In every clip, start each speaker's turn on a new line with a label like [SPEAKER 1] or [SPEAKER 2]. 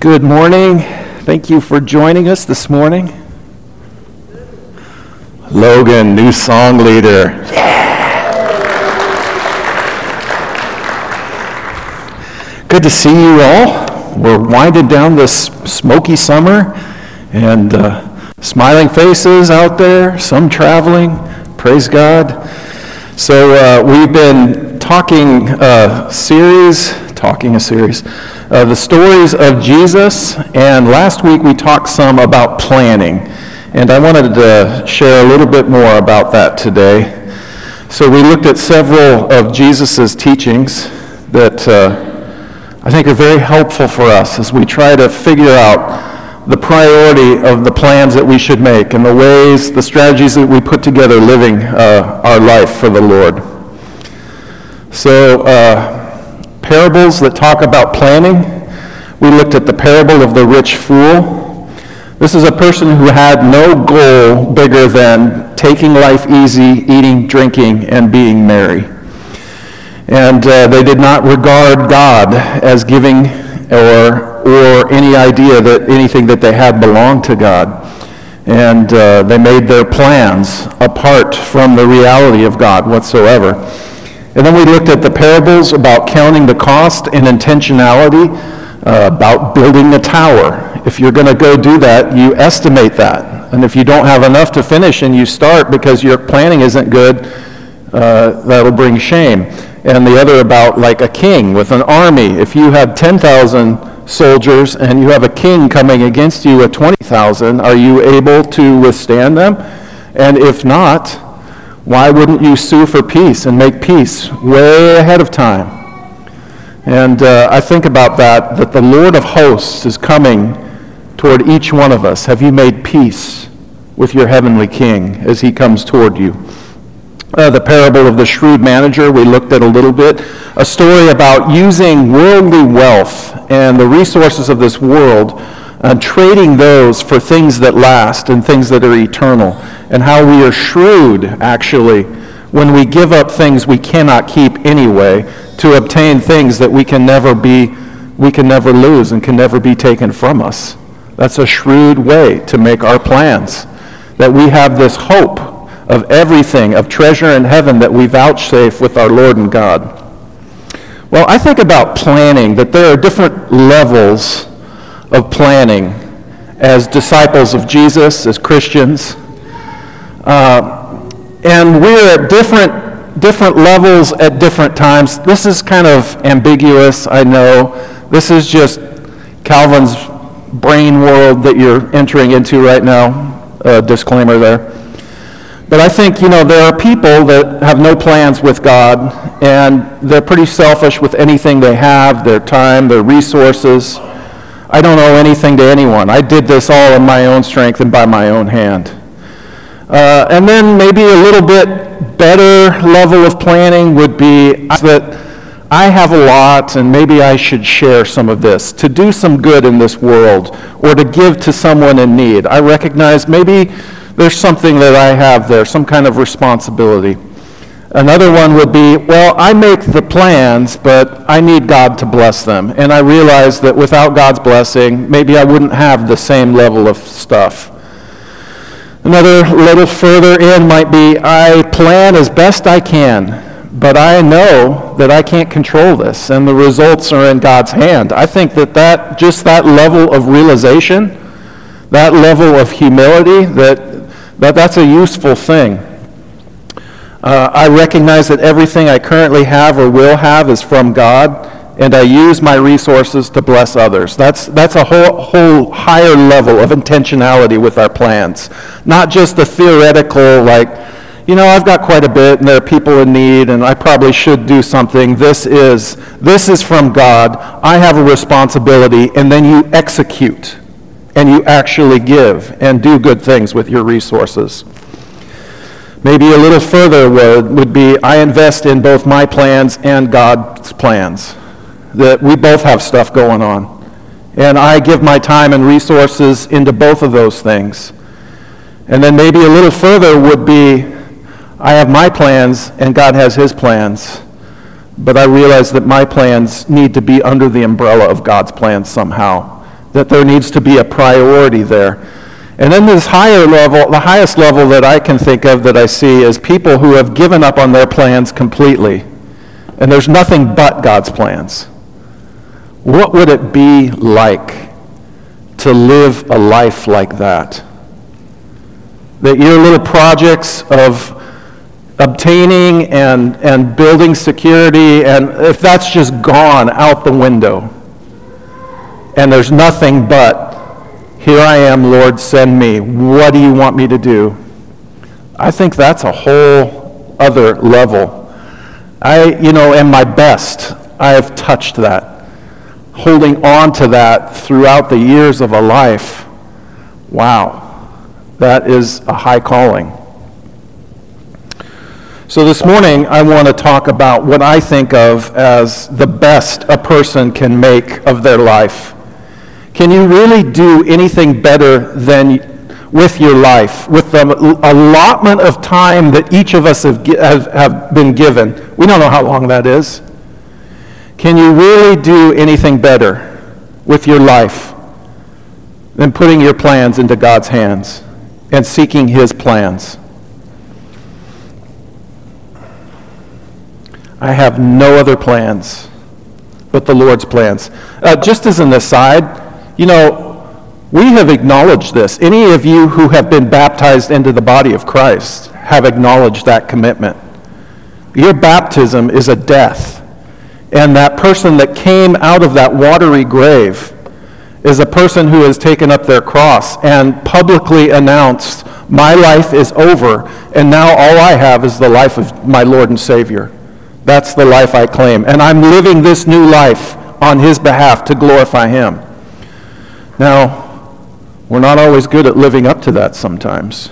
[SPEAKER 1] Good morning. Thank you for joining us this morning. Logan, new song leader. Yeah. Good to see you all. We're winding down this smoky summer and uh, smiling faces out there, some traveling. Praise God. So uh, we've been talking uh, series, talking a series uh, the stories of Jesus, and last week we talked some about planning. And I wanted to share a little bit more about that today. So we looked at several of Jesus' teachings that uh, I think are very helpful for us as we try to figure out the priority of the plans that we should make and the ways, the strategies that we put together living uh, our life for the Lord. So, uh, parables that talk about planning. We looked at the parable of the rich fool. This is a person who had no goal bigger than taking life easy, eating, drinking, and being merry. And uh, they did not regard God as giving or, or any idea that anything that they had belonged to God. And uh, they made their plans apart from the reality of God whatsoever. And then we looked at the parables about counting the cost and intentionality, uh, about building a tower. If you're going to go do that, you estimate that. And if you don't have enough to finish and you start because your planning isn't good, uh, that'll bring shame. And the other about like a king with an army. If you have 10,000 soldiers and you have a king coming against you at 20,000, are you able to withstand them? And if not, why wouldn't you sue for peace and make peace way ahead of time? And uh, I think about that, that the Lord of hosts is coming toward each one of us. Have you made peace with your heavenly King as he comes toward you? Uh, the parable of the shrewd manager, we looked at a little bit. A story about using worldly wealth and the resources of this world and trading those for things that last and things that are eternal and how we are shrewd, actually, when we give up things we cannot keep anyway to obtain things that we can never be, we can never lose and can never be taken from us. That's a shrewd way to make our plans. That we have this hope of everything, of treasure in heaven that we vouchsafe with our Lord and God. Well, I think about planning, that there are different levels of planning as disciples of Jesus, as Christians. Uh, and we're at different, different levels at different times. This is kind of ambiguous, I know. This is just Calvin's brain world that you're entering into right now. Uh, disclaimer there. But I think, you know, there are people that have no plans with God, and they're pretty selfish with anything they have their time, their resources. I don't owe anything to anyone. I did this all in my own strength and by my own hand. Uh, and then maybe a little bit better level of planning would be that I have a lot and maybe I should share some of this to do some good in this world or to give to someone in need. I recognize maybe there's something that I have there, some kind of responsibility. Another one would be, well, I make the plans, but I need God to bless them. And I realize that without God's blessing, maybe I wouldn't have the same level of stuff. Another little further in might be I plan as best I can, but I know that I can't control this, and the results are in God's hand. I think that, that just that level of realization, that level of humility, that, that that's a useful thing. Uh, I recognize that everything I currently have or will have is from God and I use my resources to bless others. That's, that's a whole, whole higher level of intentionality with our plans. Not just the theoretical, like, you know, I've got quite a bit and there are people in need and I probably should do something. This is, this is from God. I have a responsibility and then you execute and you actually give and do good things with your resources. Maybe a little further would, would be I invest in both my plans and God's plans that we both have stuff going on. And I give my time and resources into both of those things. And then maybe a little further would be I have my plans and God has his plans. But I realize that my plans need to be under the umbrella of God's plans somehow. that there needs to be a priority there. And then this higher level, the highest level that I can think of that I see is people who have given up on their plans completely. And there's nothing but God's plans. What would it be like to live a life like that? That your little projects of obtaining and, and building security, and if that's just gone out the window, and there's nothing but, here I am, Lord, send me. What do you want me to do? I think that's a whole other level. I, you know, am my best. I have touched that. Holding on to that throughout the years of a life. Wow. That is a high calling. So this morning, I want to talk about what I think of as the best a person can make of their life. Can you really do anything better than with your life, with the allotment of time that each of us have, have, have been given? We don't know how long that is. Can you really do anything better with your life than putting your plans into God's hands and seeking His plans? I have no other plans but the Lord's plans. Uh, just as an aside, you know, we have acknowledged this. Any of you who have been baptized into the body of Christ have acknowledged that commitment. Your baptism is a death. And that person that came out of that watery grave is a person who has taken up their cross and publicly announced, My life is over, and now all I have is the life of my Lord and Savior. That's the life I claim. And I'm living this new life on his behalf to glorify him. Now, we're not always good at living up to that sometimes.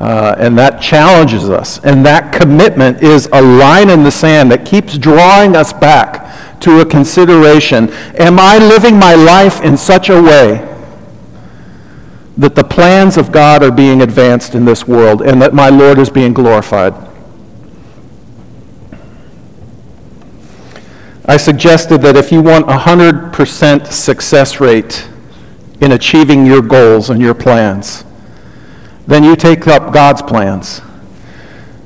[SPEAKER 1] Uh, and that challenges us. And that commitment is a line in the sand that keeps drawing us back to a consideration. Am I living my life in such a way that the plans of God are being advanced in this world and that my Lord is being glorified? I suggested that if you want a 100% success rate in achieving your goals and your plans, then you take up God's plans.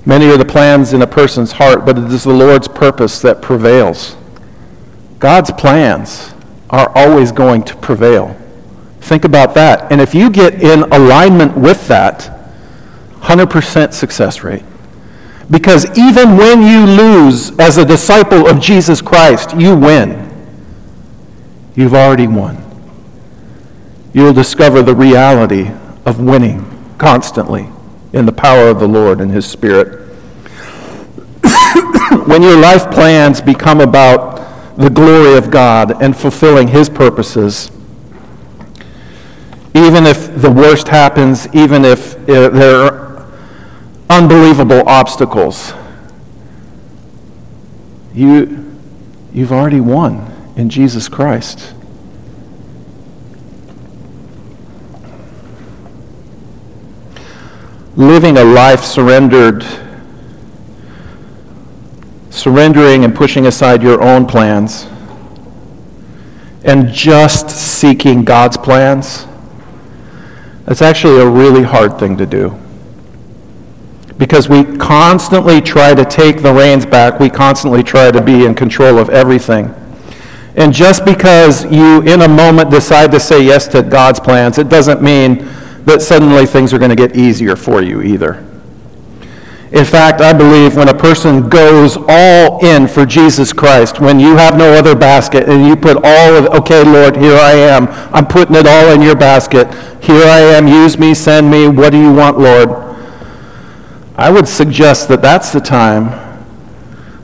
[SPEAKER 1] Many are the plans in a person's heart, but it is the Lord's purpose that prevails. God's plans are always going to prevail. Think about that. And if you get in alignment with that, 100% success rate. Because even when you lose as a disciple of Jesus Christ, you win. You've already won. You'll discover the reality of winning constantly in the power of the Lord and His Spirit. when your life plans become about the glory of God and fulfilling His purposes, even if the worst happens, even if uh, there are unbelievable obstacles. You, you've already won in Jesus Christ. Living a life surrendered, surrendering and pushing aside your own plans, and just seeking God's plans, that's actually a really hard thing to do because we constantly try to take the reins back. We constantly try to be in control of everything. And just because you, in a moment, decide to say yes to God's plans, it doesn't mean that suddenly things are going to get easier for you either. In fact, I believe when a person goes all in for Jesus Christ, when you have no other basket and you put all of, okay, Lord, here I am. I'm putting it all in your basket. Here I am. Use me, send me. What do you want, Lord? I would suggest that that's the time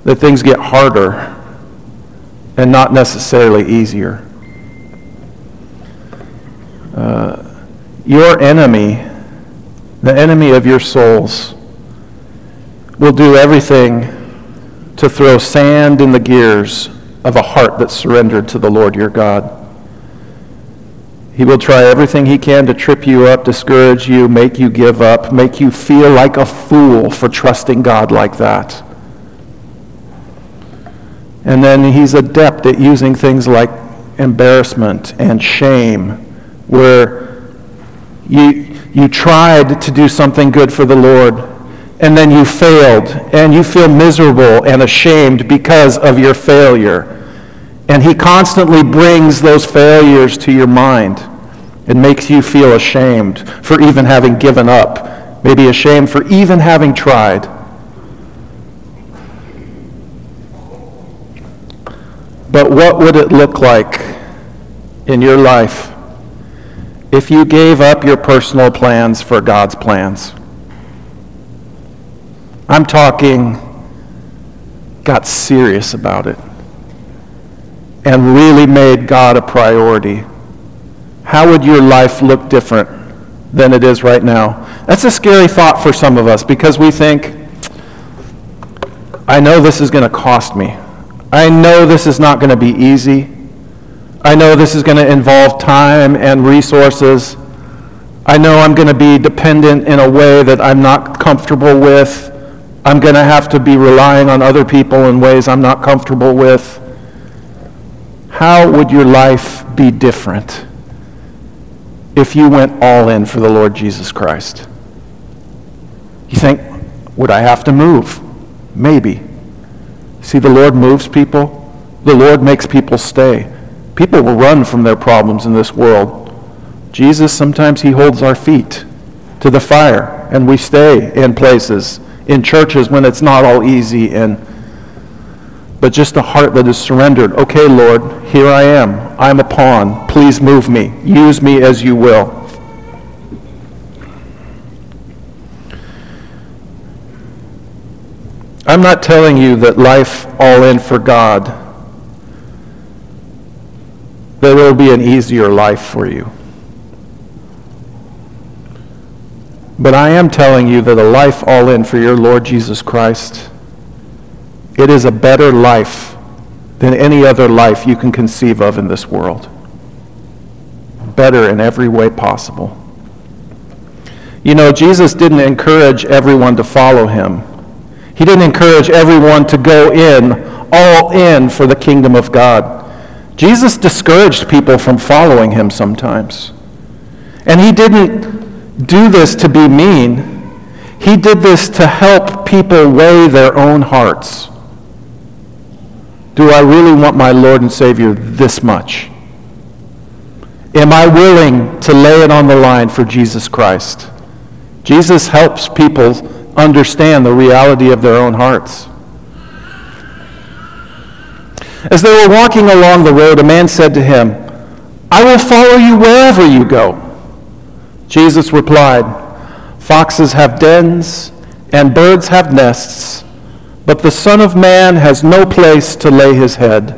[SPEAKER 1] that things get harder and not necessarily easier. Uh, your enemy, the enemy of your souls, will do everything to throw sand in the gears of a heart that's surrendered to the Lord your God. He will try everything he can to trip you up, discourage you, make you give up, make you feel like a fool for trusting God like that. And then he's adept at using things like embarrassment and shame where you, you tried to do something good for the Lord and then you failed and you feel miserable and ashamed because of your failure. And he constantly brings those failures to your mind. It makes you feel ashamed for even having given up, maybe ashamed for even having tried. But what would it look like in your life if you gave up your personal plans for God's plans? I'm talking, got serious about it and really made God a priority, how would your life look different than it is right now? That's a scary thought for some of us because we think, I know this is going to cost me. I know this is not going to be easy. I know this is going to involve time and resources. I know I'm going to be dependent in a way that I'm not comfortable with. I'm going to have to be relying on other people in ways I'm not comfortable with how would your life be different if you went all in for the Lord Jesus Christ? You think, would I have to move? Maybe. See, the Lord moves people. The Lord makes people stay. People will run from their problems in this world. Jesus, sometimes he holds our feet to the fire, and we stay in places, in churches when it's not all easy and but just a heart that is surrendered. Okay, Lord, here I am. I'm a pawn. Please move me. Use me as you will. I'm not telling you that life all in for God, it will be an easier life for you. But I am telling you that a life all in for your Lord Jesus Christ it is a better life than any other life you can conceive of in this world. Better in every way possible. You know, Jesus didn't encourage everyone to follow him. He didn't encourage everyone to go in, all in for the kingdom of God. Jesus discouraged people from following him sometimes. And he didn't do this to be mean. He did this to help people weigh their own hearts. Do I really want my Lord and Savior this much? Am I willing to lay it on the line for Jesus Christ? Jesus helps people understand the reality of their own hearts. As they were walking along the road, a man said to him, I will follow you wherever you go. Jesus replied, Foxes have dens, and birds have nests but the Son of Man has no place to lay his head.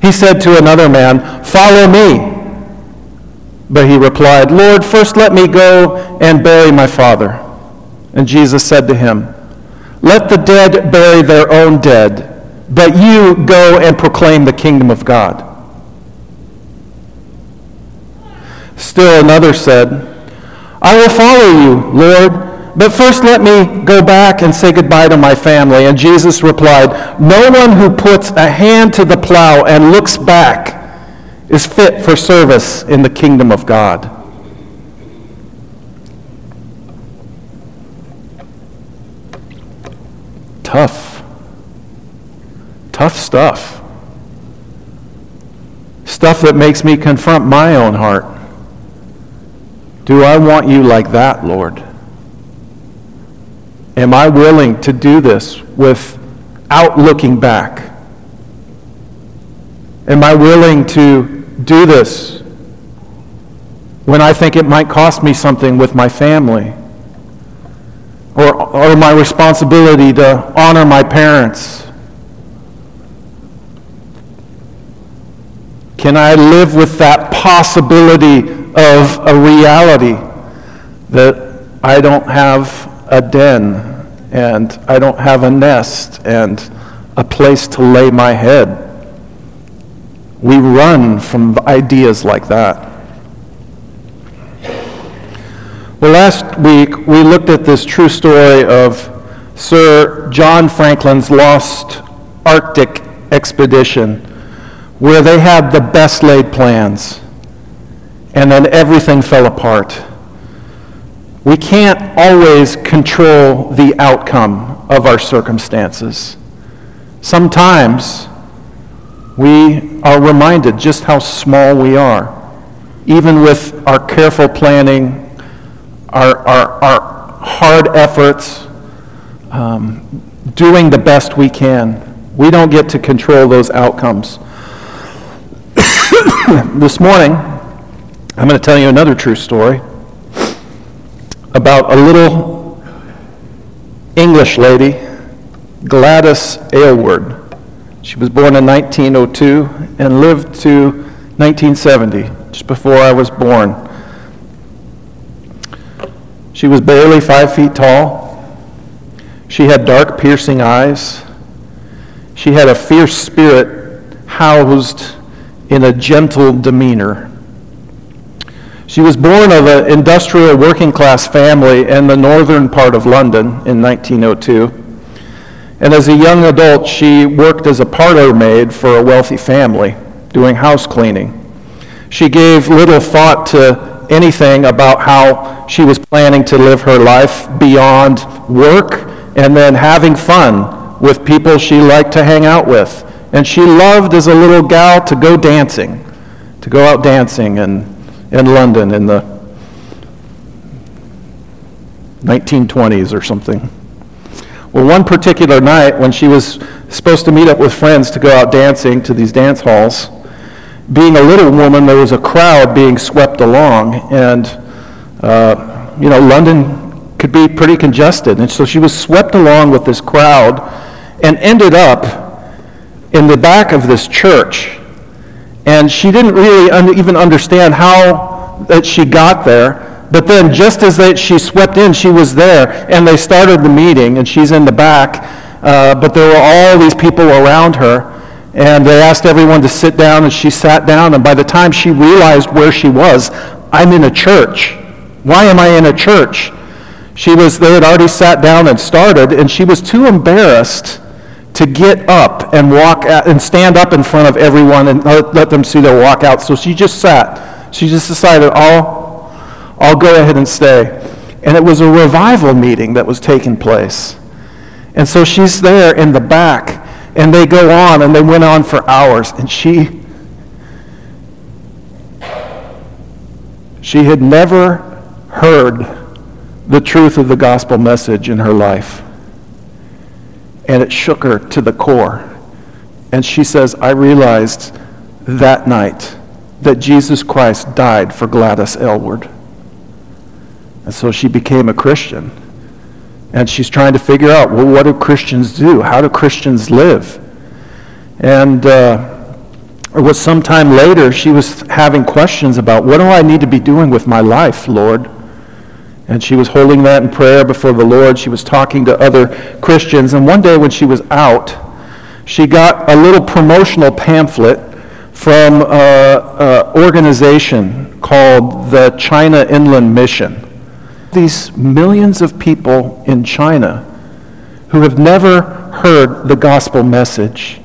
[SPEAKER 1] He said to another man, Follow me. But he replied, Lord, first let me go and bury my father. And Jesus said to him, Let the dead bury their own dead, but you go and proclaim the kingdom of God. Still another said, I will follow you, Lord but first, let me go back and say goodbye to my family. And Jesus replied, No one who puts a hand to the plow and looks back is fit for service in the kingdom of God. Tough. Tough stuff. Stuff that makes me confront my own heart. Do I want you like that, Lord? Am I willing to do this without looking back? Am I willing to do this when I think it might cost me something with my family? Or, or my responsibility to honor my parents? Can I live with that possibility of a reality that I don't have a den and I don't have a nest and a place to lay my head. We run from ideas like that. Well, last week we looked at this true story of Sir John Franklin's lost Arctic expedition, where they had the best laid plans, and then everything fell apart. We can't always control the outcome of our circumstances. Sometimes we are reminded just how small we are, even with our careful planning, our, our, our hard efforts, um, doing the best we can. We don't get to control those outcomes. this morning, I'm going to tell you another true story about a little English lady, Gladys Aylward. She was born in 1902 and lived to 1970, just before I was born. She was barely five feet tall. She had dark, piercing eyes. She had a fierce spirit housed in a gentle demeanor. She was born of an industrial working class family in the northern part of London in 1902. And as a young adult, she worked as a parlor maid for a wealthy family, doing house cleaning. She gave little thought to anything about how she was planning to live her life beyond work and then having fun with people she liked to hang out with. And she loved as a little gal to go dancing, to go out dancing and in London in the 1920s or something. Well, one particular night when she was supposed to meet up with friends to go out dancing to these dance halls, being a little woman, there was a crowd being swept along, and uh, you know, London could be pretty congested, and so she was swept along with this crowd, and ended up in the back of this church and she didn't really un- even understand how that she got there. But then, just as they, she swept in, she was there, and they started the meeting, and she's in the back. Uh, but there were all these people around her, and they asked everyone to sit down, and she sat down. And by the time she realized where she was, I'm in a church. Why am I in a church? She was, they had already sat down and started, and she was too embarrassed to get up and walk out, and stand up in front of everyone and let them see their walkout. So she just sat. She just decided, I'll, I'll go ahead and stay. And it was a revival meeting that was taking place. And so she's there in the back, and they go on, and they went on for hours. And she, she had never heard the truth of the gospel message in her life and it shook her to the core. And she says, I realized that night that Jesus Christ died for Gladys Aylward. And so she became a Christian. And she's trying to figure out, well, what do Christians do? How do Christians live? And uh, it was sometime later she was having questions about, what do I need to be doing with my life, Lord? And she was holding that in prayer before the Lord. She was talking to other Christians. And one day when she was out, she got a little promotional pamphlet from an organization called the China Inland Mission. These millions of people in China who have never heard the gospel message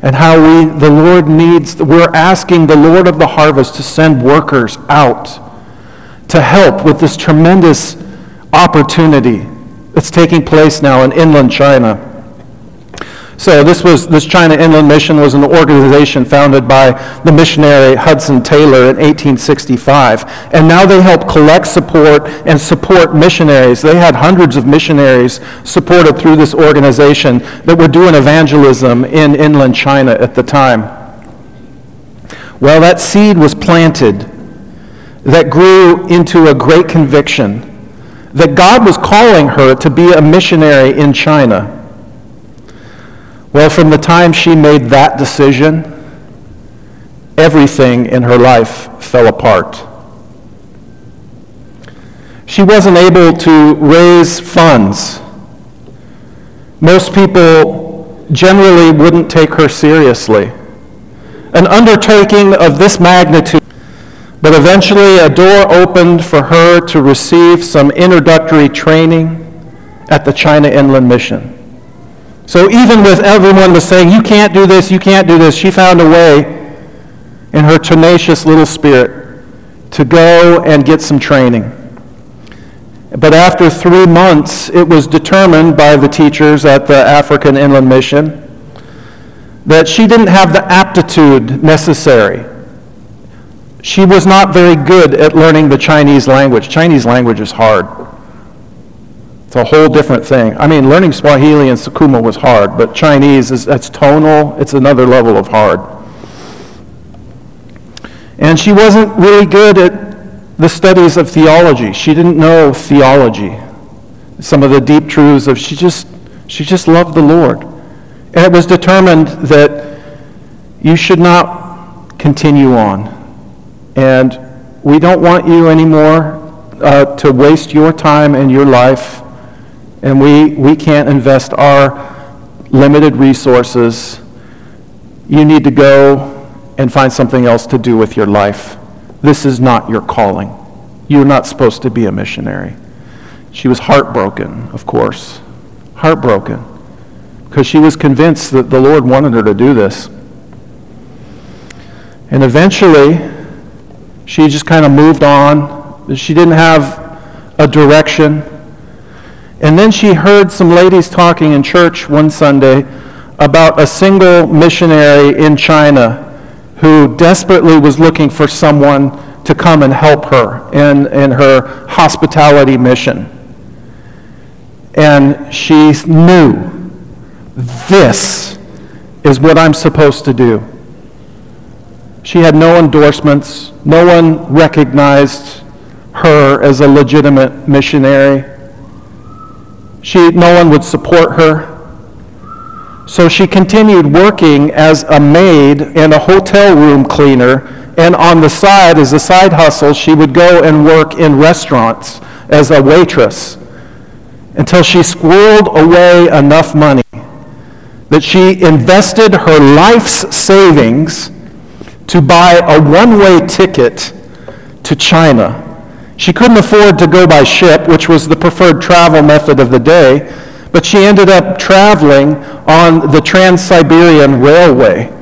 [SPEAKER 1] and how we, the Lord needs, we're asking the Lord of the harvest to send workers out to help with this tremendous opportunity that's taking place now in inland China. So this was this China Inland Mission was an organization founded by the missionary Hudson Taylor in 1865, and now they help collect support and support missionaries. They had hundreds of missionaries supported through this organization that were doing evangelism in inland China at the time. Well, that seed was planted that grew into a great conviction that God was calling her to be a missionary in China. Well, from the time she made that decision, everything in her life fell apart. She wasn't able to raise funds. Most people generally wouldn't take her seriously. An undertaking of this magnitude but eventually, a door opened for her to receive some introductory training at the China Inland Mission. So even with everyone was saying, you can't do this, you can't do this, she found a way in her tenacious little spirit to go and get some training. But after three months, it was determined by the teachers at the African Inland Mission that she didn't have the aptitude necessary. She was not very good at learning the Chinese language. Chinese language is hard. It's a whole different thing. I mean, learning Swahili and Sukuma was hard, but Chinese is that's tonal. It's another level of hard. And she wasn't really good at the studies of theology. She didn't know theology. Some of the deep truths of she just she just loved the Lord. And it was determined that you should not continue on. And we don't want you anymore uh, to waste your time and your life and we, we can't invest our limited resources. You need to go and find something else to do with your life. This is not your calling. You're not supposed to be a missionary. She was heartbroken, of course. Heartbroken. Because she was convinced that the Lord wanted her to do this. And eventually, she just kind of moved on. She didn't have a direction. And then she heard some ladies talking in church one Sunday about a single missionary in China who desperately was looking for someone to come and help her in, in her hospitality mission. And she knew this is what I'm supposed to do. She had no endorsements. No one recognized her as a legitimate missionary. She, no one would support her. So she continued working as a maid and a hotel room cleaner. And on the side, as a side hustle, she would go and work in restaurants as a waitress until she squirreled away enough money that she invested her life's savings to buy a one way ticket to China she couldn't afford to go by ship, which was the preferred travel method of the day, but she ended up traveling on the Trans-Siberian Railway,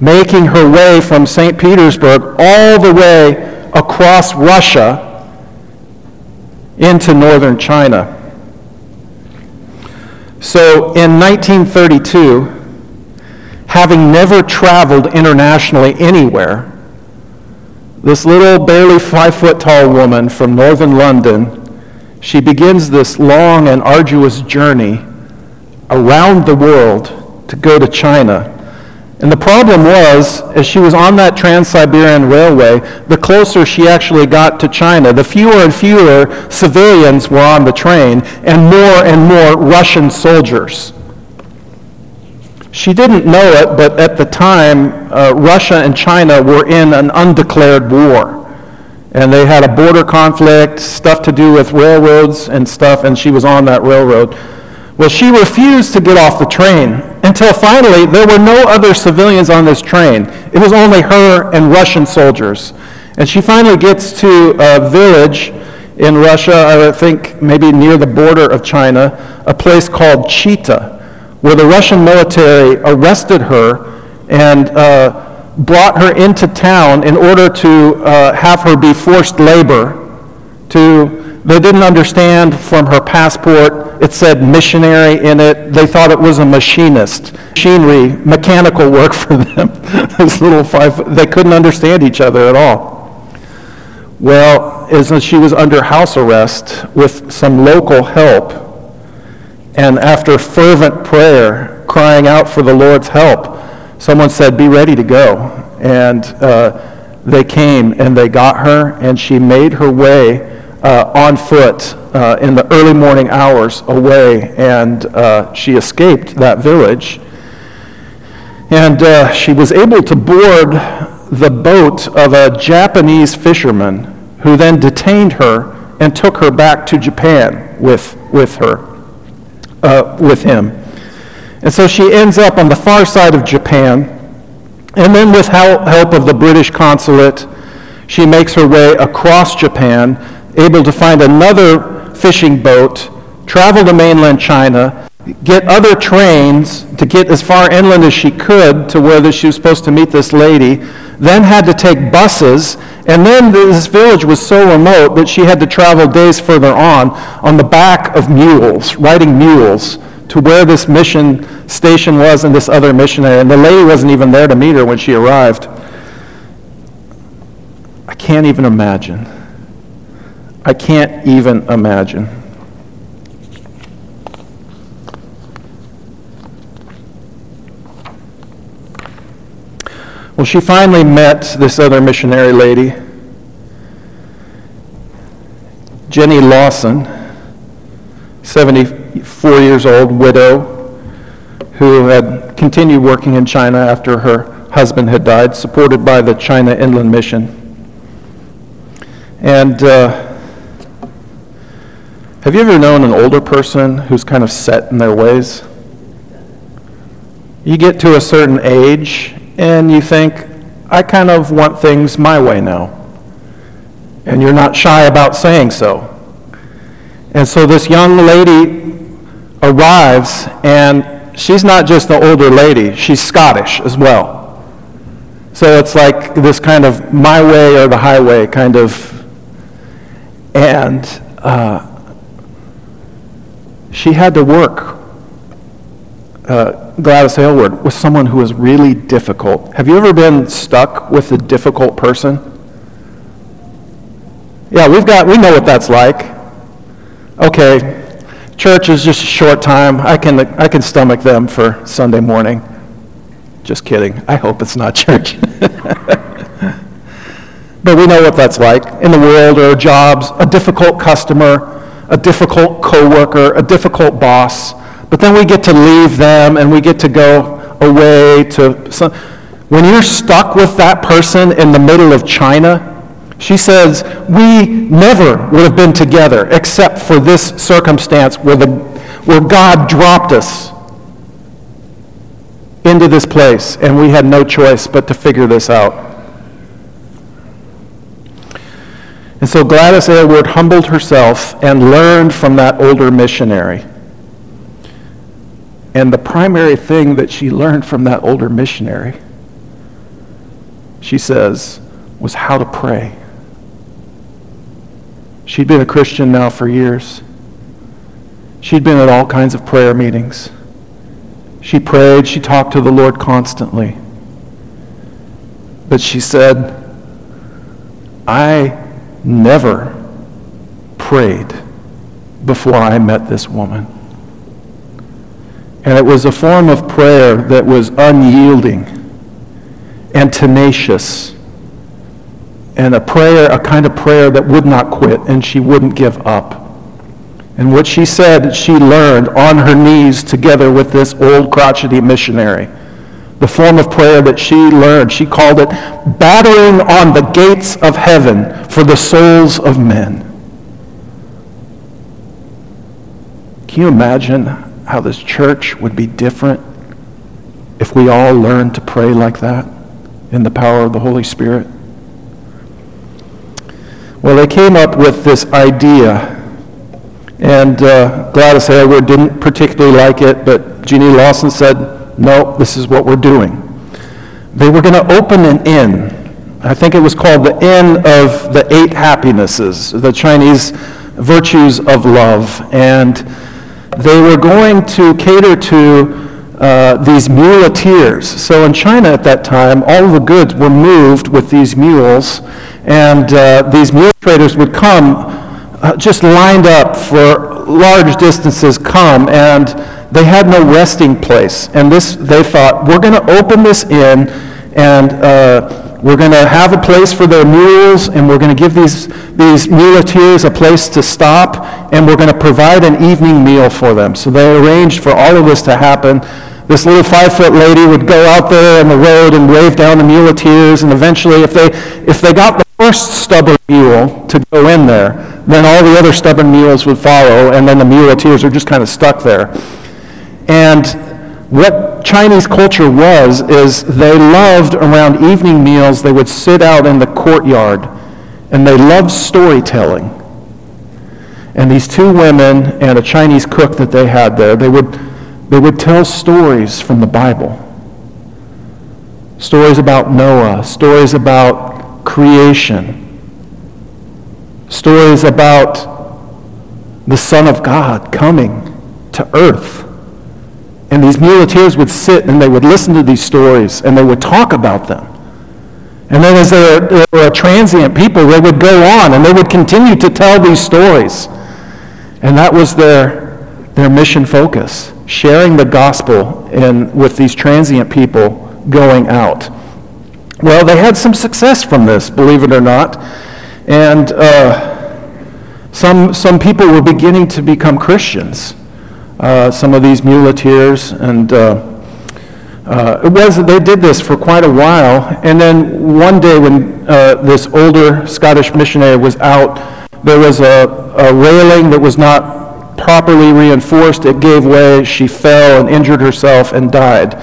[SPEAKER 1] making her way from St. Petersburg all the way across Russia into northern China. So in 1932, having never traveled internationally anywhere, this little, barely five foot tall woman from northern London, she begins this long and arduous journey around the world to go to China. And the problem was, as she was on that Trans-Siberian Railway, the closer she actually got to China, the fewer and fewer civilians were on the train, and more and more Russian soldiers. She didn't know it, but at the time, uh, Russia and China were in an undeclared war. And they had a border conflict, stuff to do with railroads and stuff, and she was on that railroad. Well, she refused to get off the train until finally there were no other civilians on this train. It was only her and Russian soldiers. And she finally gets to a village in Russia, I think maybe near the border of China, a place called Chita where the Russian military arrested her and uh, brought her into town in order to uh, have her be forced labor. To they didn't understand from her passport. It said missionary in it. They thought it was a machinist, machinery, mechanical work for them. this little five, they couldn't understand each other at all. Well, as she was under house arrest with some local help, and after fervent prayer, crying out for the Lord's help, someone said, Be ready to go. And uh, they came and they got her, and she made her way uh, on foot uh, in the early morning hours away, and uh, she escaped that village. And uh, she was able to board the boat of a Japanese fisherman who then detained her and took her back to Japan with, with her uh, with him. And so she ends up on the far side of Japan. And then, with help of the British consulate, she makes her way across Japan, able to find another fishing boat, travel to mainland China, get other trains to get as far inland as she could to where she was supposed to meet this lady, then had to take buses, and then this village was so remote that she had to travel days further on on the back of mules, riding mules, to where this mission station was and this other missionary. And the lady wasn't even there to meet her when she arrived. I can't even imagine. I can't even imagine. Well, she finally met this other missionary lady, Jenny Lawson, 74 years old, widow, who had continued working in China after her husband had died, supported by the China Inland Mission. And uh, have you ever known an older person who's kind of set in their ways? You get to a certain age and you think, I kind of want things my way now. And you're not shy about saying so. And so this young lady arrives, and she's not just an older lady, she's Scottish as well. So it's like this kind of my way or the highway kind of. And uh, she had to work uh, Gladys Aylward was someone who was really difficult. Have you ever been stuck with a difficult person? Yeah, we've got, we know what that's like. Okay, church is just a short time. I can, I can stomach them for Sunday morning. Just kidding. I hope it's not church. but we know what that's like in the world or jobs, a difficult customer, a difficult coworker, a difficult boss but then we get to leave them and we get to go away to some. When you're stuck with that person in the middle of China, she says, we never would have been together except for this circumstance where, the, where God dropped us into this place and we had no choice but to figure this out. And so Gladys Aylward humbled herself and learned from that older missionary. And the primary thing that she learned from that older missionary, she says, was how to pray. She'd been a Christian now for years. She'd been at all kinds of prayer meetings. She prayed, she talked to the Lord constantly. But she said, I never prayed before I met this woman. And it was a form of prayer that was unyielding and tenacious. And a prayer, a kind of prayer that would not quit and she wouldn't give up. And what she said, she learned on her knees together with this old crotchety missionary. The form of prayer that she learned, she called it battering on the gates of heaven for the souls of men. Can you imagine how this church would be different if we all learned to pray like that in the power of the Holy Spirit? Well, they came up with this idea, and uh, Gladys Aylward didn't particularly like it, but Jeannie Lawson said, no, this is what we're doing. They were going to open an inn. I think it was called the Inn of the Eight Happinesses, the Chinese virtues of love. And they were going to cater to uh, these muleteers. So in China at that time, all the goods were moved with these mules, and uh, these mule traders would come uh, just lined up for large distances come, and they had no resting place. And this, they thought, we're going to open this inn, and uh, we're going to have a place for their mules, and we're going to give these, these muleteers a place to stop, and we're going to provide an evening meal for them. So they arranged for all of this to happen. This little five-foot lady would go out there on the road and wave down the muleteers, and eventually, if they, if they got the first stubborn mule to go in there, then all the other stubborn mules would follow, and then the muleteers are just kind of stuck there. And what Chinese culture was is they loved around evening meals, they would sit out in the courtyard and they loved storytelling. And these two women and a Chinese cook that they had there, they would They would tell stories from the Bible. Stories about Noah, stories about creation, stories about the Son of God coming to earth. And these muleteers would sit and they would listen to these stories and they would talk about them. And then as they were, they were transient people, they would go on and they would continue to tell these stories. And that was their, their mission focus, sharing the gospel in, with these transient people going out. Well, they had some success from this, believe it or not. And uh, some, some people were beginning to become Christians. Uh, some of these muleteers and uh, uh, it was they did this for quite a while, and then one day when uh, this older Scottish missionary was out, there was a, a, railing that was not properly reinforced. It gave way. She fell and injured herself and died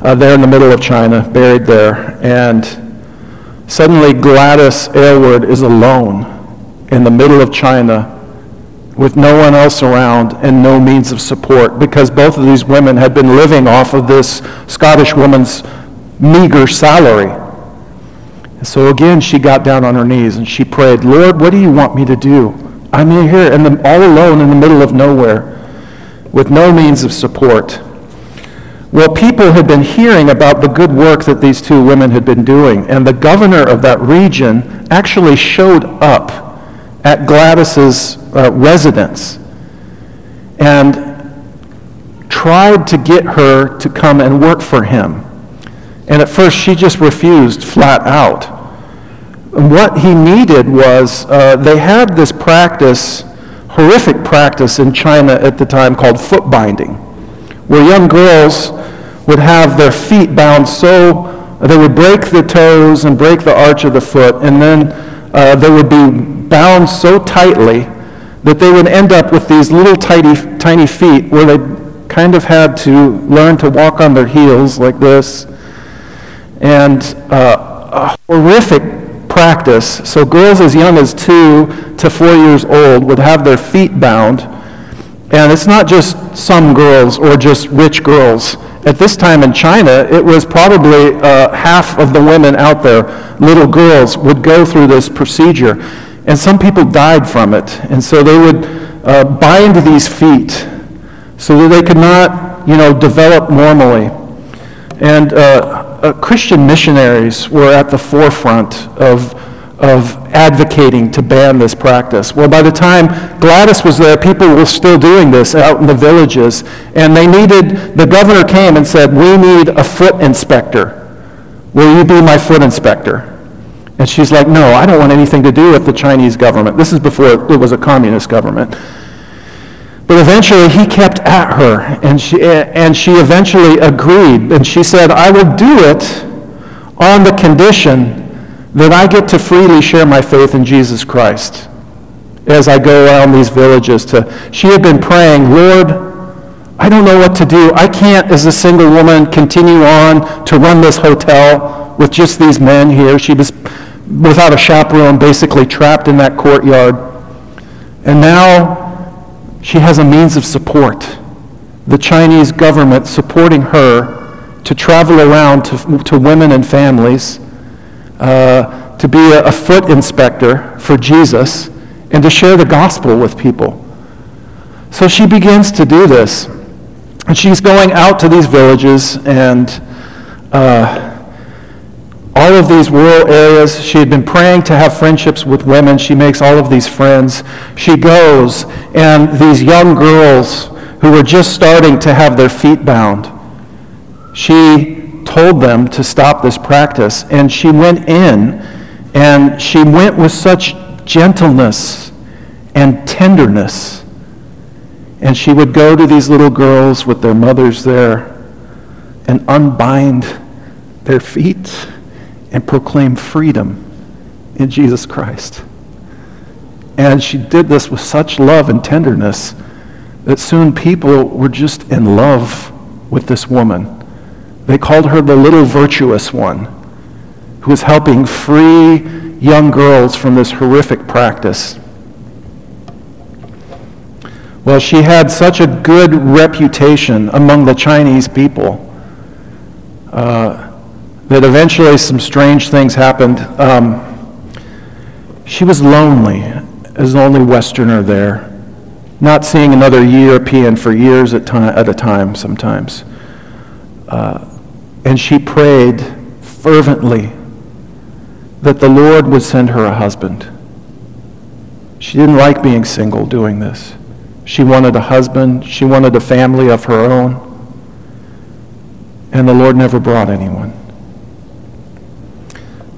[SPEAKER 1] uh, there in the middle of China, buried there. And suddenly Gladys Aylward is alone in the middle of China with no one else around and no means of support because both of these women had been living off of this Scottish woman's meager salary. And so again, she got down on her knees and she prayed, Lord, what do you want me to do? I'm here and all alone in the middle of nowhere with no means of support. Well, people had been hearing about the good work that these two women had been doing, and the governor of that region actually showed up at Gladys's uh, residence and tried to get her to come and work for him. And at first, she just refused flat out. And what he needed was uh, they had this practice, horrific practice in China at the time called foot binding, where young girls would have their feet bound so they would break the toes and break the arch of the foot, and then uh, they would be bound so tightly that they would end up with these little tiny, tiny feet where they kind of had to learn to walk on their heels like this. And uh, a horrific practice. So girls as young as two to four years old would have their feet bound. And it's not just some girls or just rich girls. At this time in China, it was probably uh, half of the women out there, little girls, would go through this procedure. And some people died from it. And so they would uh, bind these feet so that they could not, you know, develop normally. And uh, uh, Christian missionaries were at the forefront of, of advocating to ban this practice. Well, by the time Gladys was there, people were still doing this out in the villages. And they needed, the governor came and said, We need a foot inspector. Will you be my foot inspector? And she's like, no, I don't want anything to do with the Chinese government. This is before it was a communist government. But eventually he kept at her, and she, and she eventually agreed. And she said, I will do it on the condition that I get to freely share my faith in Jesus Christ as I go around these villages. To, she had been praying, Lord, I don't know what to do. I can't, as a single woman, continue on to run this hotel with just these men here. She was without a chaperone, basically trapped in that courtyard. And now she has a means of support. The Chinese government supporting her to travel around to, to women and families, uh, to be a, a foot inspector for Jesus, and to share the gospel with people. So she begins to do this. And she's going out to these villages and uh, all of these rural areas. She had been praying to have friendships with women. She makes all of these friends. She goes, and these young girls who were just starting to have their feet bound, she told them to stop this practice. And she went in, and she went with such gentleness and tenderness. And she would go to these little girls with their mothers there and unbind their feet and proclaim freedom in Jesus Christ. And she did this with such love and tenderness that soon people were just in love with this woman. They called her the little virtuous one who was helping free young girls from this horrific practice. Well, she had such a good reputation among the Chinese people uh, that eventually some strange things happened. Um, she was lonely as the only Westerner there, not seeing another European for years at, time, at a time sometimes. Uh, and she prayed fervently that the Lord would send her a husband. She didn't like being single doing this. She wanted a husband, she wanted a family of her own, and the Lord never brought anyone.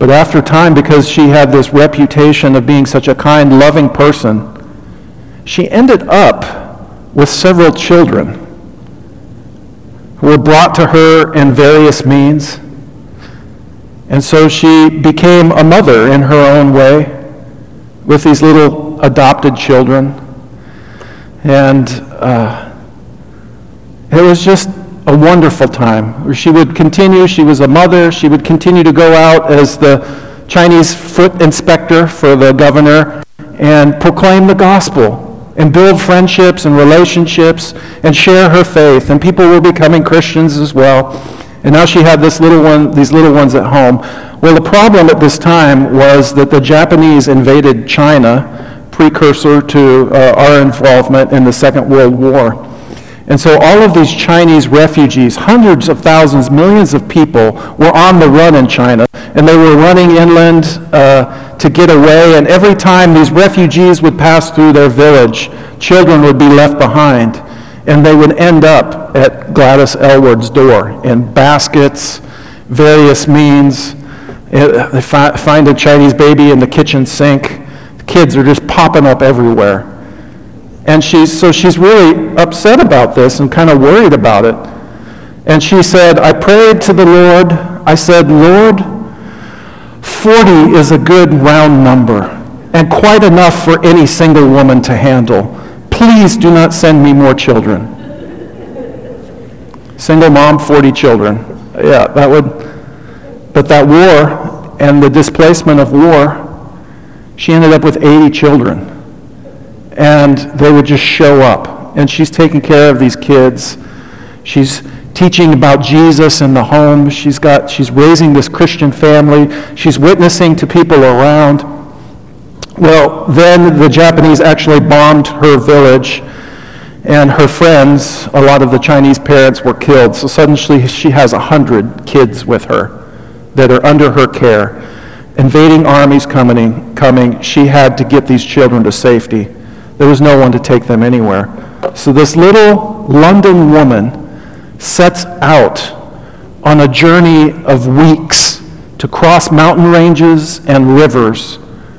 [SPEAKER 1] But after time, because she had this reputation of being such a kind, loving person, she ended up with several children who were brought to her in various means. And so she became a mother in her own way with these little adopted children. And uh, it was just a wonderful time. She would continue, she was a mother, she would continue to go out as the Chinese foot inspector for the governor and proclaim the gospel and build friendships and relationships and share her faith. And people were becoming Christians as well. And now she had this little one, these little ones at home. Well, the problem at this time was that the Japanese invaded China precursor to uh, our involvement in the Second World War. And so all of these Chinese refugees, hundreds of thousands, millions of people, were on the run in China. And they were running inland uh, to get away. And every time these refugees would pass through their village, children would be left behind. And they would end up at Gladys Aylward's door in baskets, various means. Uh, they fi- find a Chinese baby in the kitchen sink kids are just popping up everywhere. And she's, so she's really upset about this and kind of worried about it. And she said, I prayed to the Lord. I said, Lord, 40 is a good round number and quite enough for any single woman to handle. Please do not send me more children. Single mom, 40 children. Yeah, that would, but that war and the displacement of war she ended up with 80 children. And they would just show up. And she's taking care of these kids. She's teaching about Jesus in the home. She's got she's raising this Christian family. She's witnessing to people around. Well, then the Japanese actually bombed her village and her friends, a lot of the Chinese parents were killed. So suddenly she has 100 kids with her that are under her care invading armies coming, coming, she had to get these children to safety. There was no one to take them anywhere. So this little London woman sets out on a journey of weeks to cross mountain ranges and rivers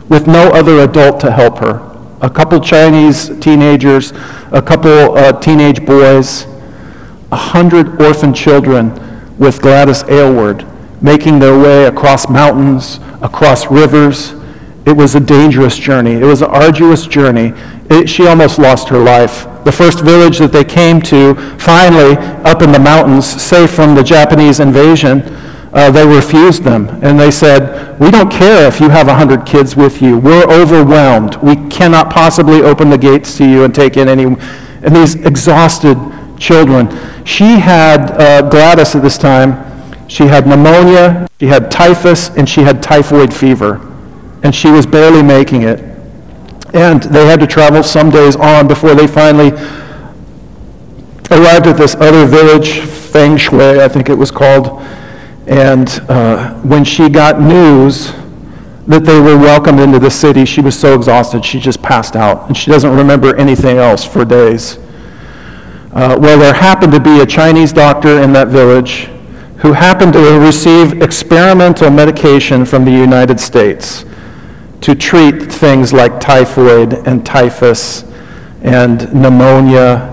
[SPEAKER 1] with no other adult to help her. A couple Chinese teenagers, a couple uh, teenage boys, a hundred orphan children with Gladys Aylward making their way across mountains, across rivers. It was a dangerous journey. It was an arduous journey. It, she almost lost her life. The first village that they came to, finally, up in the mountains, safe from the Japanese invasion, uh, they refused them. And they said, We don't care if you have 100 kids with you. We're overwhelmed. We cannot possibly open the gates to you and take in any. And these exhausted children. She had uh, Gladys at this time she had pneumonia, she had typhus, and she had typhoid fever. And she was barely making it. And they had to travel some days on before they finally arrived at this other village, Feng Shui, I think it was called. And uh, when she got news that they were welcomed into the city, she was so exhausted she just passed out. And she doesn't remember anything else for days. Uh, well, there happened to be a Chinese doctor in that village who happened to receive experimental medication from the United States to treat things like typhoid and typhus and pneumonia.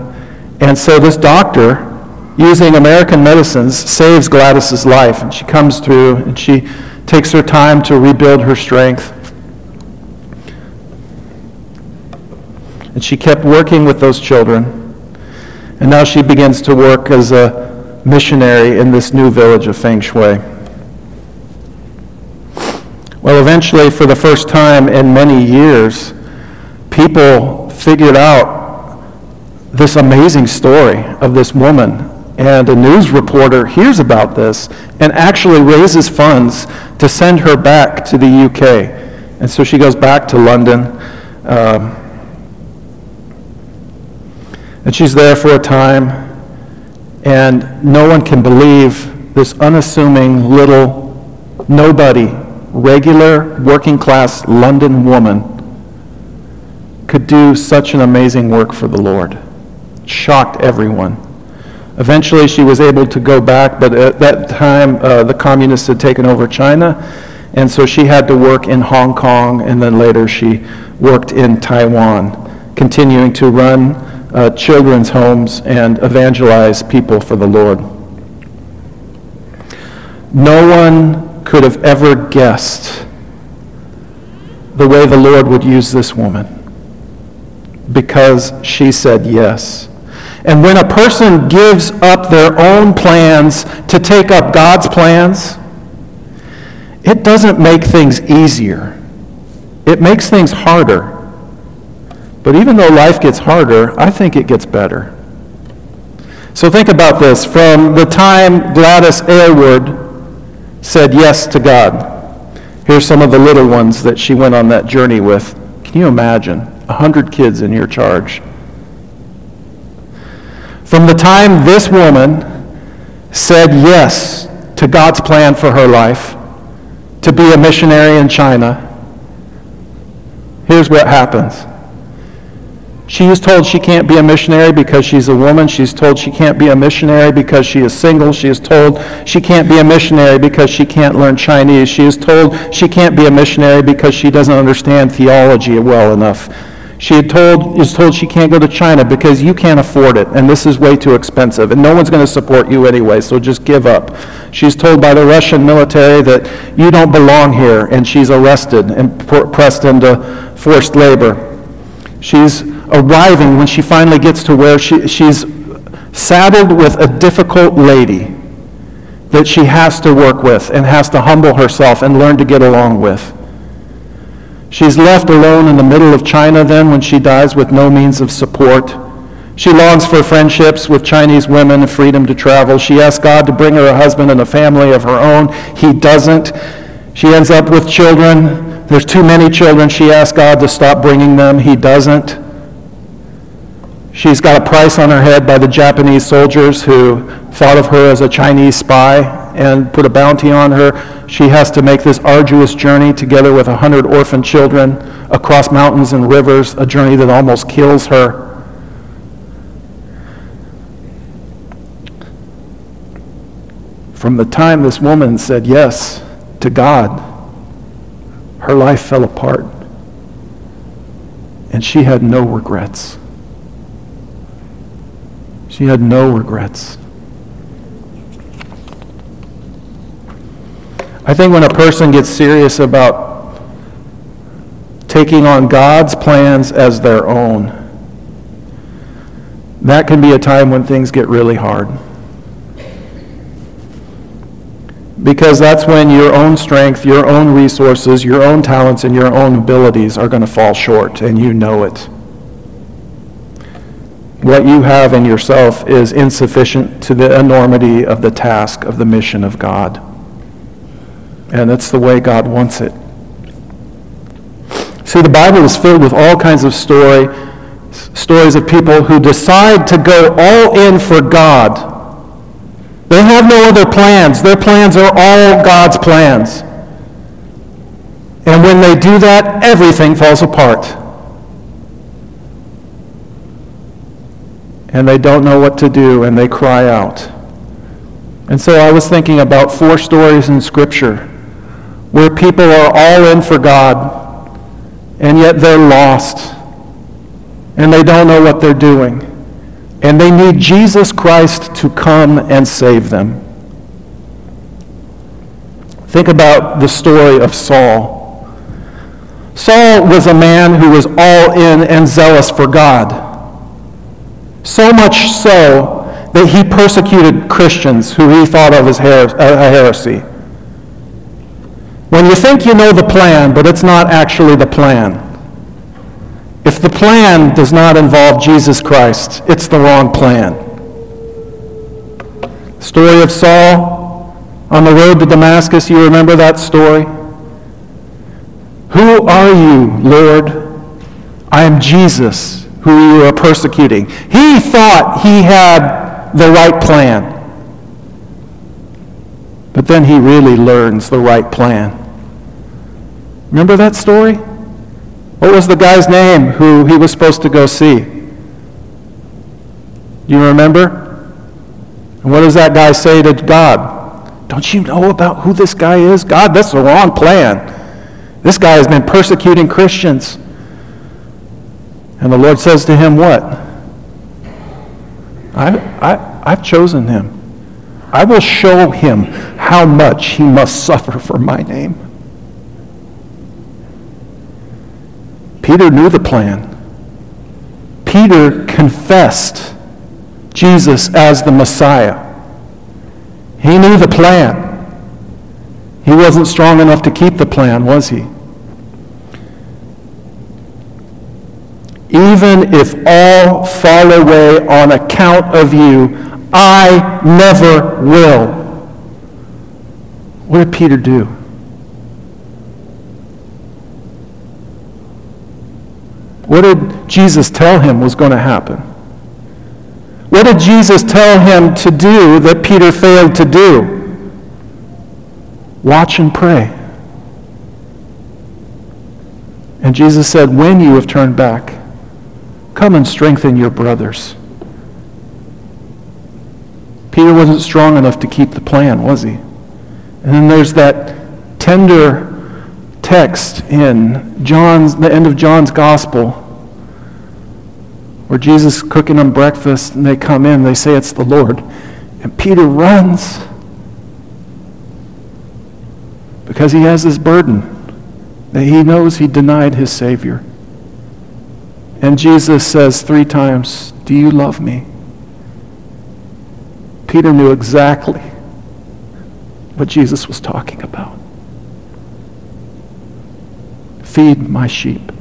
[SPEAKER 1] And so this doctor, using American medicines, saves Gladys's life. And she comes through and she takes her time to rebuild her strength. And she kept working with those children. And now she begins to work as a missionary in this new village of Feng Shui. Eventually, for the first time in many years, people figured out this amazing story of this woman. And a news reporter hears about this and actually raises funds to send her back to the UK. And so she goes back to London. Um, and she's there for a time. And no one can believe this unassuming little nobody, regular working class London woman could do such an amazing work for the Lord. Shocked everyone. Eventually, she was able to go back, but at that time, uh, the communists had taken over China, and so she had to work in Hong Kong, and then later she worked in Taiwan, continuing to run uh, children's homes and evangelize people for the Lord. No one could have ever guessed the way the Lord would use this woman because she said yes. And when a person gives up their own plans to take up God's plans, it doesn't make things easier. It makes things harder. But even though life gets harder, I think it gets better. So think about this. From the time Gladys Aylward said yes to God, here's some of the little ones that she went on that journey with. Can you imagine? A 100 kids in your charge. From the time this woman said yes to God's plan for her life, to be a missionary in China, here's what happens. She is told she can't be a missionary because she's a woman. She's told she can't be a missionary because she is single. She is told she can't be a missionary because she can't learn Chinese. She is told she can't be a missionary because she doesn't understand theology well enough. She told, is told she can't go to China because you can't afford it, and this is way too expensive, and no one's going to support you anyway, so just give up. She's told by the Russian military that you don't belong here, and she's arrested and pressed into forced labor. She's arriving when she finally gets to where she, she's saddled with a difficult lady that she has to work with and has to humble herself and learn to get along with. She's left alone in the middle of China then when she dies with no means of support. She longs for friendships with Chinese women and freedom to travel. She asks God to bring her a husband and a family of her own. He doesn't. She ends up with children. There's too many children. She asks God to stop bringing them. He doesn't. She's got a price on her head by the Japanese soldiers who thought of her as a Chinese spy and put a bounty on her. She has to make this arduous journey together with a hundred orphan children across mountains and rivers, a journey that almost kills her. From the time this woman said yes to God, her life fell apart. And she had no regrets. She had no regrets. I think when a person gets serious about taking on God's plans as their own, that can be a time when things get really hard. Because that's when your own strength, your own resources, your own talents, and your own abilities are going to fall short, and you know it what you have in yourself is insufficient to the enormity of the task of the mission of God. And that's the way God wants it. See, the Bible is filled with all kinds of story, stories of people who decide to go all in for God. They have no other plans. Their plans are all God's plans. And when they do that, everything falls apart. And they don't know what to do and they cry out. And so I was thinking about four stories in Scripture where people are all in for God and yet they're lost and they don't know what they're doing. And they need Jesus Christ to come and save them. Think about the story of Saul. Saul was a man who was all in and zealous for God. So much so that he persecuted Christians who he thought of as uh, a heresy. When you think you know the plan, but it's not actually the plan. If If the plan does not involve Jesus Christ, it's the wrong plan. Story of Saul on the road to Damascus, you remember that story? Who are you, Lord? I am Jesus, who you are persecuting. He thought he had the right plan. But then he really learns the right plan. Remember that story? What was the guy's name who he was supposed to go see? You remember? And what does that guy say to God? Don't you know about who this guy is? God, that's the wrong plan. This guy has been persecuting Christians. And the Lord says to him, What? I, I, I've chosen him. I will show him how much he must suffer for my name. Peter knew the plan. Peter confessed Jesus as the Messiah. He knew the plan. He wasn't strong enough to keep the plan, was he? Even if all fall away on account of you, I never will. What did Peter do? What did Jesus tell him was going to happen? What did Jesus tell him to do that Peter failed to do? Watch and pray. And Jesus said, When you have turned back, come and strengthen your brothers. Peter wasn't strong enough to keep the plan, was he? And then there's that tender text in John's the end of John's gospel where Jesus is cooking them breakfast and they come in, they say it's the Lord. And Peter runs because he has this burden that he knows he denied his Savior. And Jesus says three times, Do you love me? Peter knew exactly what Jesus was talking about. Feed my sheep,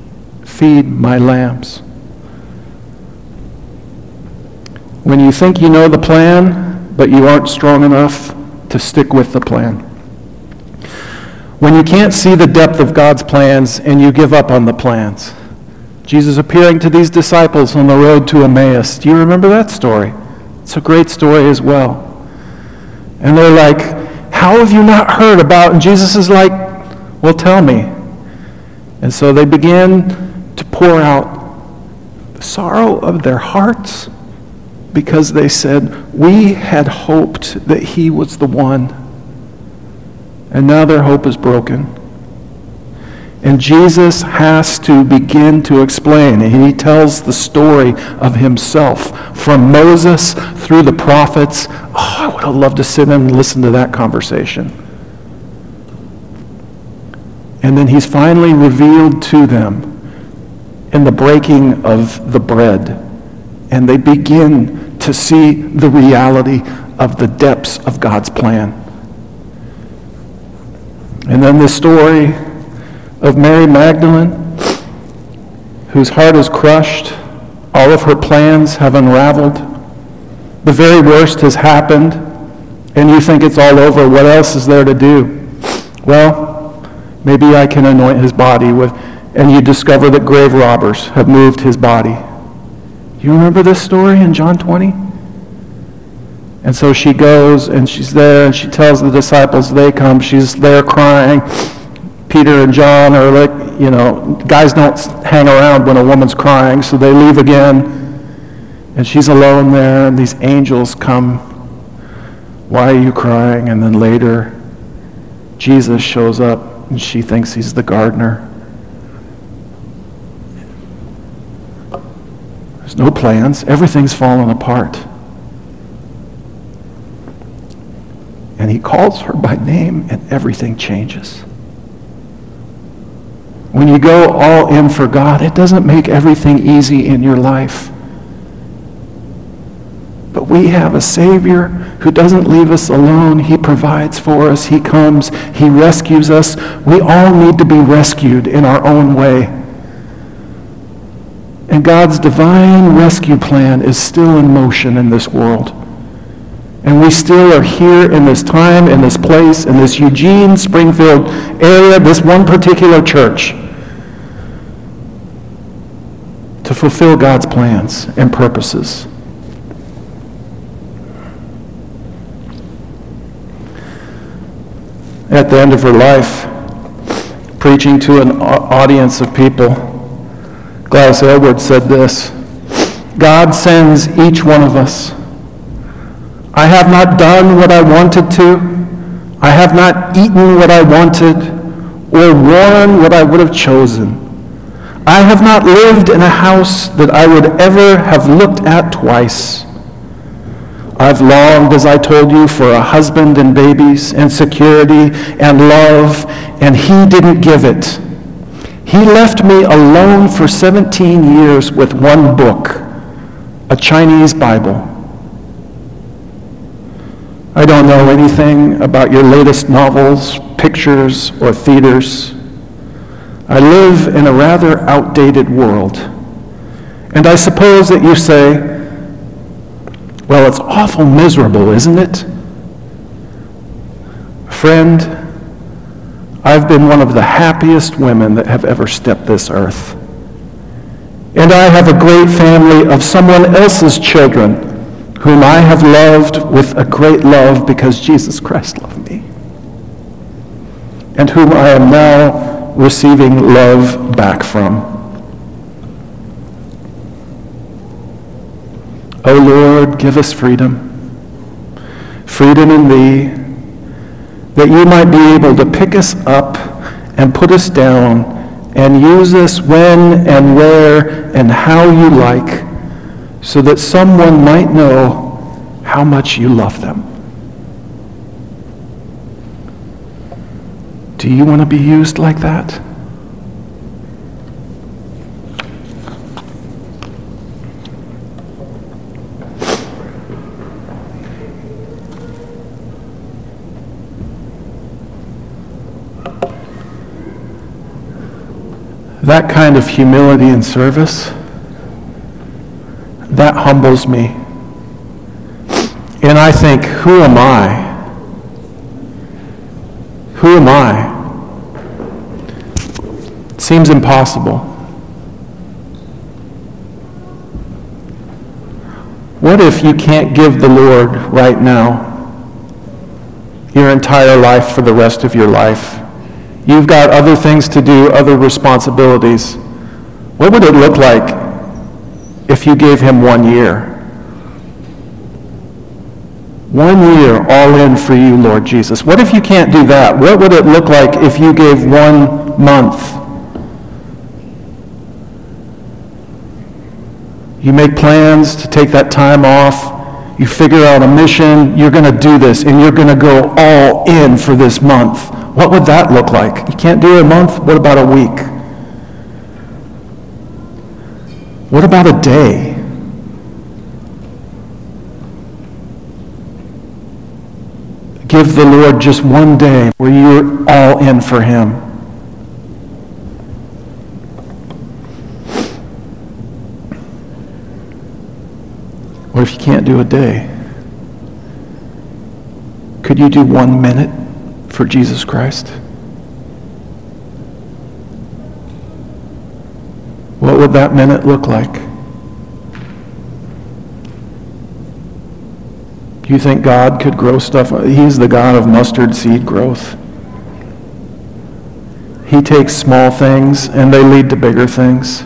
[SPEAKER 1] feed my lambs. When you think you know the plan, but you aren't strong enough to stick with the plan. When you can't see the depth of God's plans and you give up on the plans. Jesus appearing to these disciples on the road to Emmaus. Do you remember that story? It's a great story as well. And they're like, How have you not heard about? And Jesus is like, Well, tell me. And so they begin to pour out the sorrow of their hearts because they said, We had hoped that he was the one and now their hope is broken. And Jesus has to begin to explain. He tells the story of himself from Moses through the prophets. Oh, I would have loved to sit and listen to that conversation. And then he's finally revealed to them in the breaking of the bread. And they begin to see the reality of the depths of God's plan. And then the story of Mary Magdalene, whose heart is crushed, all of her plans have unraveled, the very worst has happened, and you think it's all over. What else is there to do? Well, maybe I can anoint his body with, and you discover that grave robbers have moved his body. You remember this story in John 20? And so she goes and she's there and she tells the disciples they come. She's there crying. Peter and John are like, you know, guys don't hang around when a woman's crying, so they leave again. And she's alone there, and these angels come. Why are you crying? And then later, Jesus shows up, and she thinks he's the gardener. There's no plans, everything's fallen apart. and he calls her by name, and everything changes. When you go all in for God, it doesn't make everything easy in your life. But we have a Savior who doesn't leave us alone. He provides for us. He comes. He rescues us. We all need to be rescued in our own way. And God's divine rescue plan is still in motion in this world. And we still are here in this time, in this place, in this Eugene, Springfield area, this one particular church, to fulfill God's plans and purposes. At the end of her life, preaching to an audience of people, Gladys Aylward said this God sends each one of us. I have not done what I wanted to. I have not eaten what I wanted or worn what I would have chosen. I have not lived in a house that I would ever have looked at twice. I've longed, as I told you, for a husband and babies and security and love, and he didn't give it. He left me alone for 17 years with one book, a Chinese Bible. I don't know anything about your latest novels, pictures, or theaters. I live in a rather outdated world. And I suppose that you say, well, it's awful miserable, isn't it? Friend, I've been one of the happiest women that have ever stepped this earth. And I have a great family of someone else's children whom I have loved with a great love because Jesus Christ loved me. And whom I am now receiving love back from. O oh Lord, give us freedom. Freedom in Thee, that you might be able to pick us up and put us down and use us when and where and how you like, so that someone might know how much you love them. Do you want to be used like that? That kind of humility and service, that humbles me. And I think, who am I? Who am I? It seems impossible. What if you can't give the Lord right now your entire life for the rest of your life? You've got other things to do, other responsibilities. What would it look like if you gave him one year? One year all in for you, Lord Jesus. What if you can't do that? What would it look like if you gave one month? You make plans to take that time off. You figure out a mission. You're going to do this, and you're going to go all in for this month. What would that look like? You can't do a month? What about a week? What about a day? Give the Lord just one day where you're all in for Him. What if you can't do a day? Could you do one minute? for Jesus Christ? What would that minute look like? Do you think God could grow stuff? He's the God of mustard seed growth. He takes small things and they lead to bigger things.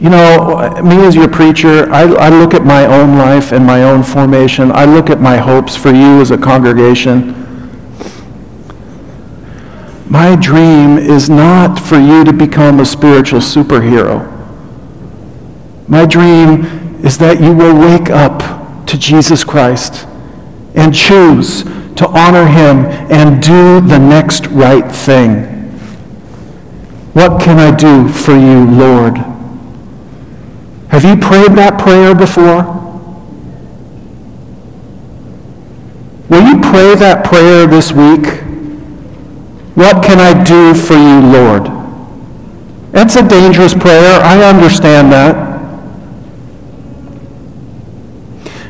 [SPEAKER 1] You know, me as your preacher, I, I look at my own life and my own formation. I look at my hopes for you as a congregation. My dream is not for you to become a spiritual superhero. My dream is that you will wake up to Jesus Christ and choose to honor him and do the next right thing. What can I do for you, Lord? Have you prayed that prayer before? Will you pray that prayer this week? What can I do for you, Lord? That's a dangerous prayer. I understand that.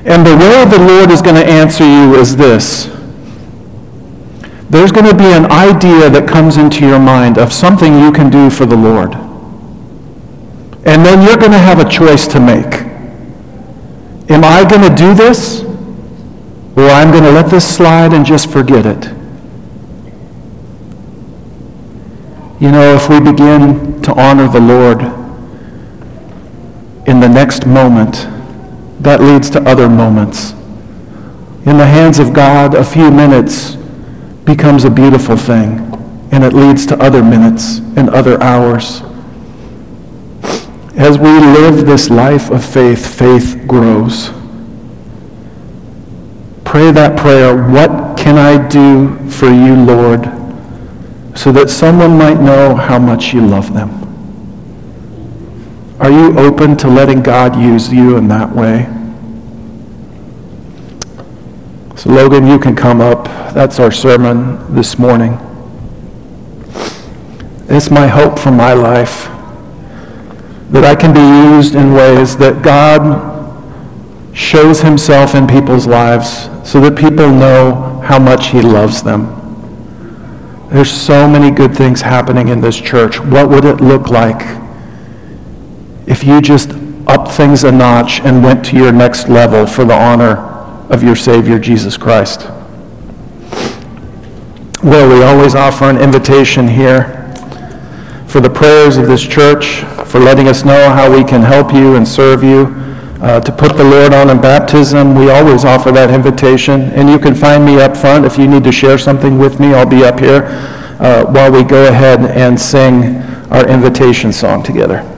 [SPEAKER 1] And the way the Lord is going to answer you is this. There's going to be an idea that comes into your mind of something you can do for the Lord. And then you're going to have a choice to make. Am I going to do this? Or I'm going to let this slide and just forget it? You know, if we begin to honor the Lord in the next moment, that leads to other moments. In the hands of God, a few minutes becomes a beautiful thing, and it leads to other minutes and other hours. As we live this life of faith, faith grows. Pray that prayer, what can I do for you, Lord, so that someone might know how much you love them? Are you open to letting God use you in that way? So, Logan, you can come up. That's our sermon this morning. It's my hope for my life that I can be used in ways that God shows himself in people's lives so that people know how much he loves them. There's so many good things happening in this church. What would it look like if you just up things a notch and went to your next level for the honor of your Savior, Jesus Christ? Well, we always offer an invitation here for the prayers of this church, for letting us know how we can help you and serve you. Uh, to put the Lord on in baptism, we always offer that invitation. And you can find me up front if you need to share something with me. I'll be up here uh, while we go ahead and sing our invitation song together.